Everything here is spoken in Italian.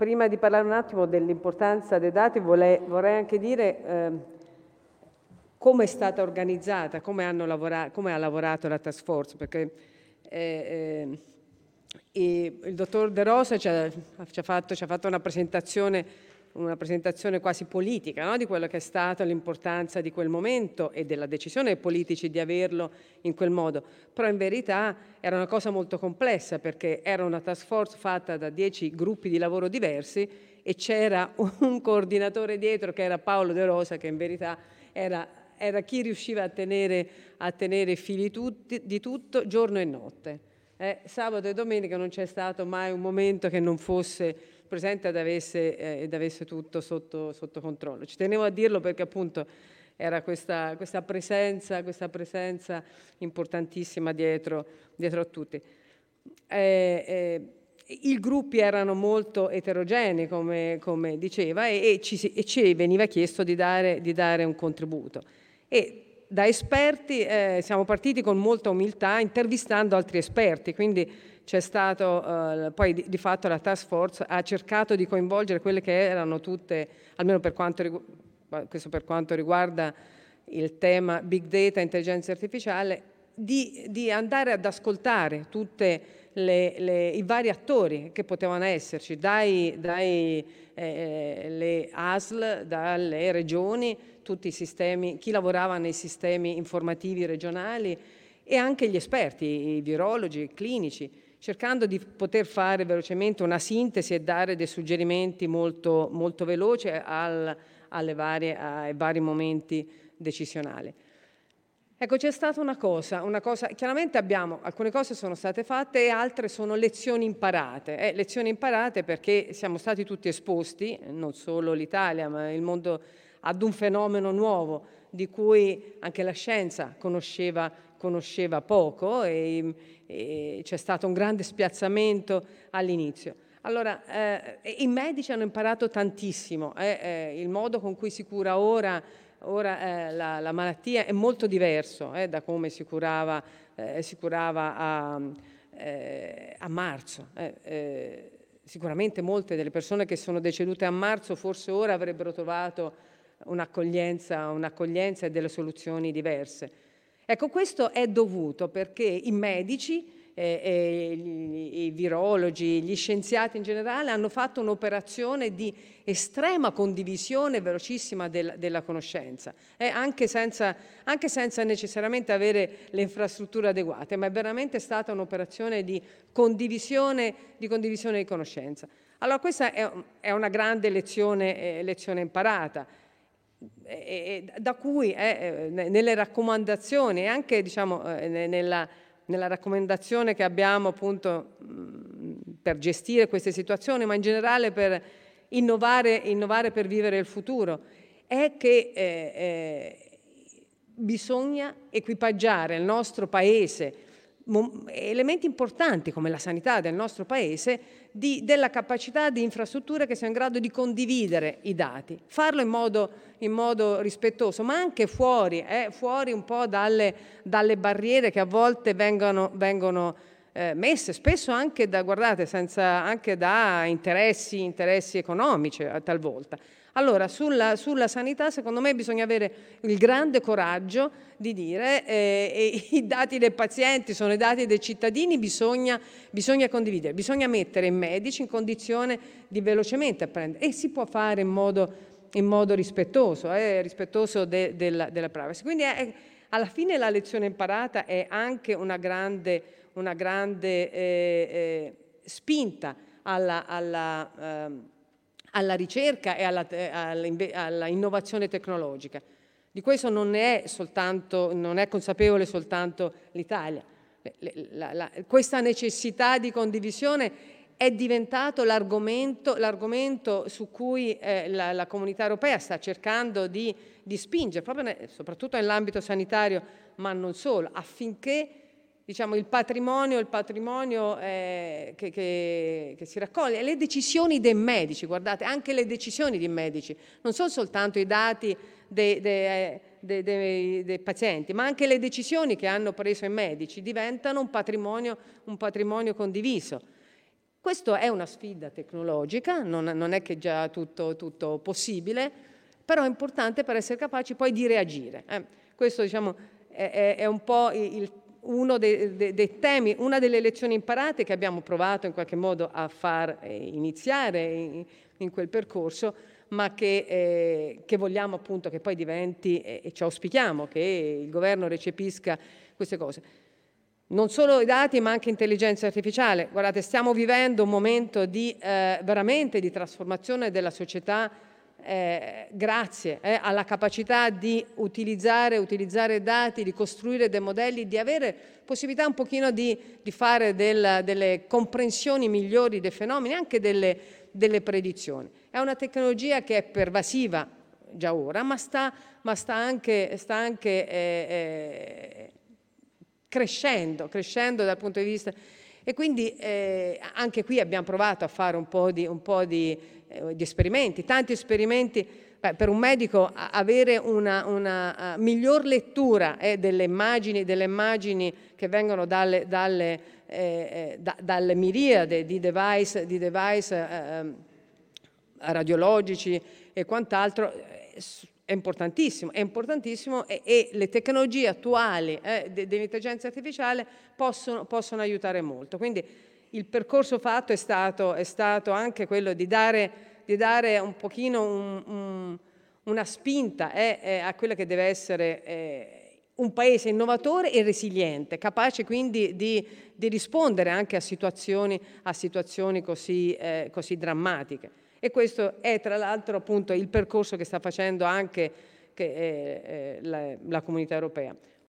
prima di parlare un attimo dell'importanza dei dati vorrei, vorrei anche dire eh, come è stata organizzata, come, lavora, come, ha lavorato la task force, perché eh, eh, il dottor De Rosa ci ha, ci ha, fatto, ci ha fatto una presentazione una presentazione quasi politica no? di quello che è stata l'importanza di quel momento e della decisione dei politici di averlo in quel modo. Però in verità era una cosa molto complessa perché era una task force fatta da dieci gruppi di lavoro diversi e c'era un coordinatore dietro che era Paolo De Rosa che in verità era, era chi riusciva a tenere, a tenere fili tutti, di tutto giorno e notte. Eh, sabato e domenica non c'è stato mai un momento che non fosse presente ed avesse, eh, ed avesse tutto sotto, sotto, controllo. Ci tenevo a dirlo perché appunto era questa, questa, presenza, questa presenza, importantissima dietro, dietro a tutti. Eh, eh, I gruppi erano molto eterogenei, come, come diceva, e, e, ci, e, ci, veniva chiesto di dare, di dare un contributo. E da esperti eh, siamo partiti con molta umiltà intervistando altri esperti, quindi c'è stato, eh, poi di, di, fatto la task force ha cercato di coinvolgere quelle che erano tutte, almeno per quanto, questo per quanto riguarda il tema big data, intelligenza artificiale, di, di andare ad ascoltare tutti i vari attori che potevano esserci, dai, dai eh, le ASL, dalle regioni, tutti i sistemi, chi lavorava nei sistemi informativi regionali e anche gli esperti, i virologi, i clinici cercando di poter fare velocemente una sintesi e dare dei suggerimenti molto, molto veloci al, varie, ai vari momenti decisionali. Ecco, c'è stata una cosa, una cosa, chiaramente abbiamo, alcune cose sono state fatte e altre sono lezioni imparate. Eh, lezioni imparate perché siamo stati tutti esposti, non solo l'Italia, ma il mondo, ad un fenomeno nuovo di cui anche la scienza conosceva, conosceva poco e, e c'è stato un grande spiazzamento all'inizio. Allora, eh, i medici hanno imparato tantissimo, eh, eh, il modo con cui si cura ora, ora eh, la, la, malattia è molto diverso eh, da come si curava, eh, si curava a, a, marzo. sicuramente molte delle persone che sono decedute a marzo forse ora avrebbero trovato un'accoglienza, un'accoglienza e delle soluzioni diverse. Ecco, questo è dovuto perché i medici, eh, eh, i, i virologi, gli scienziati in generale hanno fatto un'operazione di estrema condivisione velocissima del, della conoscenza, eh, anche, senza, anche, senza, necessariamente avere le infrastrutture adeguate, ma è veramente stata un'operazione di condivisione di, condivisione di conoscenza. Allora questa è, è una grande lezione, eh, lezione imparata da cui eh, nelle raccomandazioni, anche diciamo, eh, nella, nella, raccomandazione che abbiamo appunto per gestire queste situazioni, ma in generale per innovare, innovare per vivere il futuro, è che eh, eh bisogna equipaggiare il nostro Paese elementi importanti come la sanità del nostro Paese di, della capacità di infrastrutture che siano in grado di condividere i dati, farlo in modo, in modo rispettoso, ma anche fuori, eh, fuori un po' dalle, dalle, barriere che a volte vengono, vengono eh, messe, spesso anche da, guardate, senza, anche da interessi, interessi economici eh, talvolta. Allora, sulla, sulla, sanità secondo me bisogna avere il grande coraggio di dire eh, i dati dei pazienti sono i dati dei cittadini, bisogna, bisogna, condividere, bisogna mettere i medici in condizione di velocemente apprendere e si può fare in modo, in modo rispettoso, eh, rispettoso de, della, della, privacy. Quindi è, alla fine la lezione imparata è anche una grande, una grande eh, eh spinta alla, alla ehm, alla ricerca e alla, alla, innovazione tecnologica. Di questo non è, soltanto, non è consapevole soltanto l'Italia. La, la, questa necessità di condivisione è diventato l'argomento, l'argomento su cui eh, la, la, comunità europea sta cercando di, di spingere, proprio soprattutto nell'ambito sanitario, ma non solo, affinché diciamo, il patrimonio, il patrimonio eh, che, che, che, si raccoglie, le decisioni dei medici, guardate, anche le decisioni dei medici, non sono soltanto i dati dei, dei, dei, dei, dei pazienti, ma anche le decisioni che hanno preso i medici diventano un patrimonio, un patrimonio condiviso. Questo è una sfida tecnologica, non, non è che già tutto, tutto, possibile, però è importante per essere capaci poi di reagire. Eh. Questo diciamo, è, è, un po' il, uno dei, dei, dei, temi, una delle lezioni imparate che abbiamo provato in qualche modo a far eh, iniziare in, in, quel percorso, ma che, eh, che, vogliamo appunto che poi diventi, e ci auspichiamo che il governo recepisca queste cose non solo i dati ma anche intelligenza artificiale. Guardate, stiamo vivendo un momento di, eh, veramente di trasformazione della società eh, grazie eh, alla capacità di utilizzare, utilizzare dati, di costruire dei modelli, di avere possibilità un pochino di, di fare del, delle comprensioni migliori dei fenomeni, anche delle, delle, predizioni. È una tecnologia che è pervasiva già ora, ma sta, ma sta anche, sta anche eh, eh crescendo, crescendo dal punto di vista... E quindi eh, anche qui abbiamo provato a fare un po' di, un po di, eh, di esperimenti, tanti esperimenti. Beh, per un medico avere una, una uh, miglior lettura eh, delle, immagini, delle, immagini, che vengono dalle, dalle, eh, eh, da, dalle miriade di device, di device ehm, radiologici e quant'altro è importantissimo, è importantissimo e, e le tecnologie attuali eh, dell'intelligenza artificiale possono, possono, aiutare molto. Quindi il percorso fatto è stato, è stato anche quello di dare, di dare un pochino un, un, una spinta eh, eh, a quello che deve essere eh, un paese innovatore e resiliente, capace quindi di, di rispondere anche a situazioni, a situazioni così, eh, così drammatiche. E questo è tra l'altro appunto il percorso che sta facendo anche che, eh, la, la comunità europea.